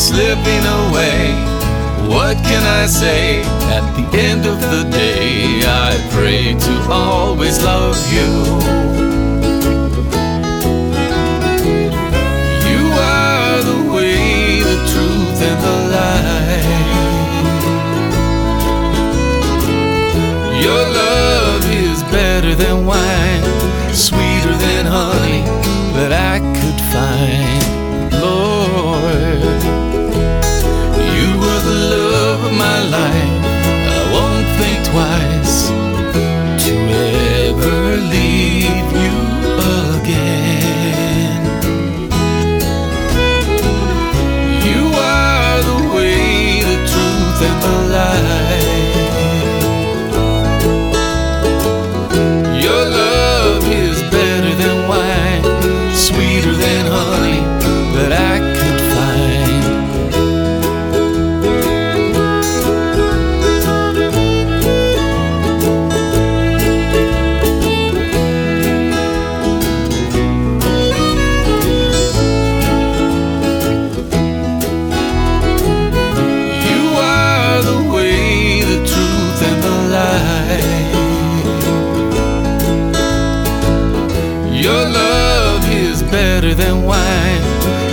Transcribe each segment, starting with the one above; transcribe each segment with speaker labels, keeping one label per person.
Speaker 1: slipping away. What can I say? At the end of the day, I pray to always love you. You are the way, the truth, and the light. Your love is better than wine, sweeter than honey life. I won't think twice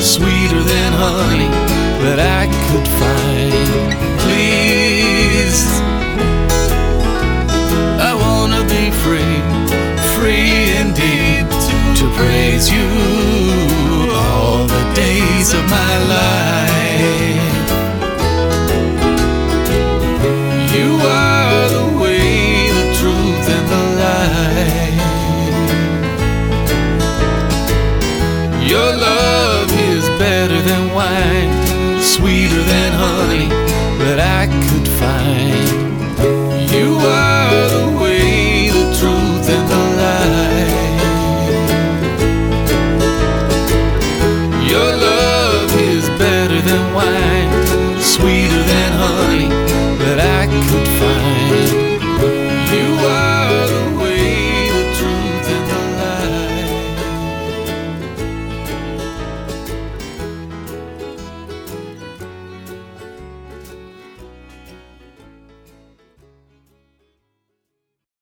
Speaker 1: sweeter than honey that I could find. Please, I wanna be free, free indeed, to praise you all the days of my life. You are the way, the truth, and the light. Your love than wine,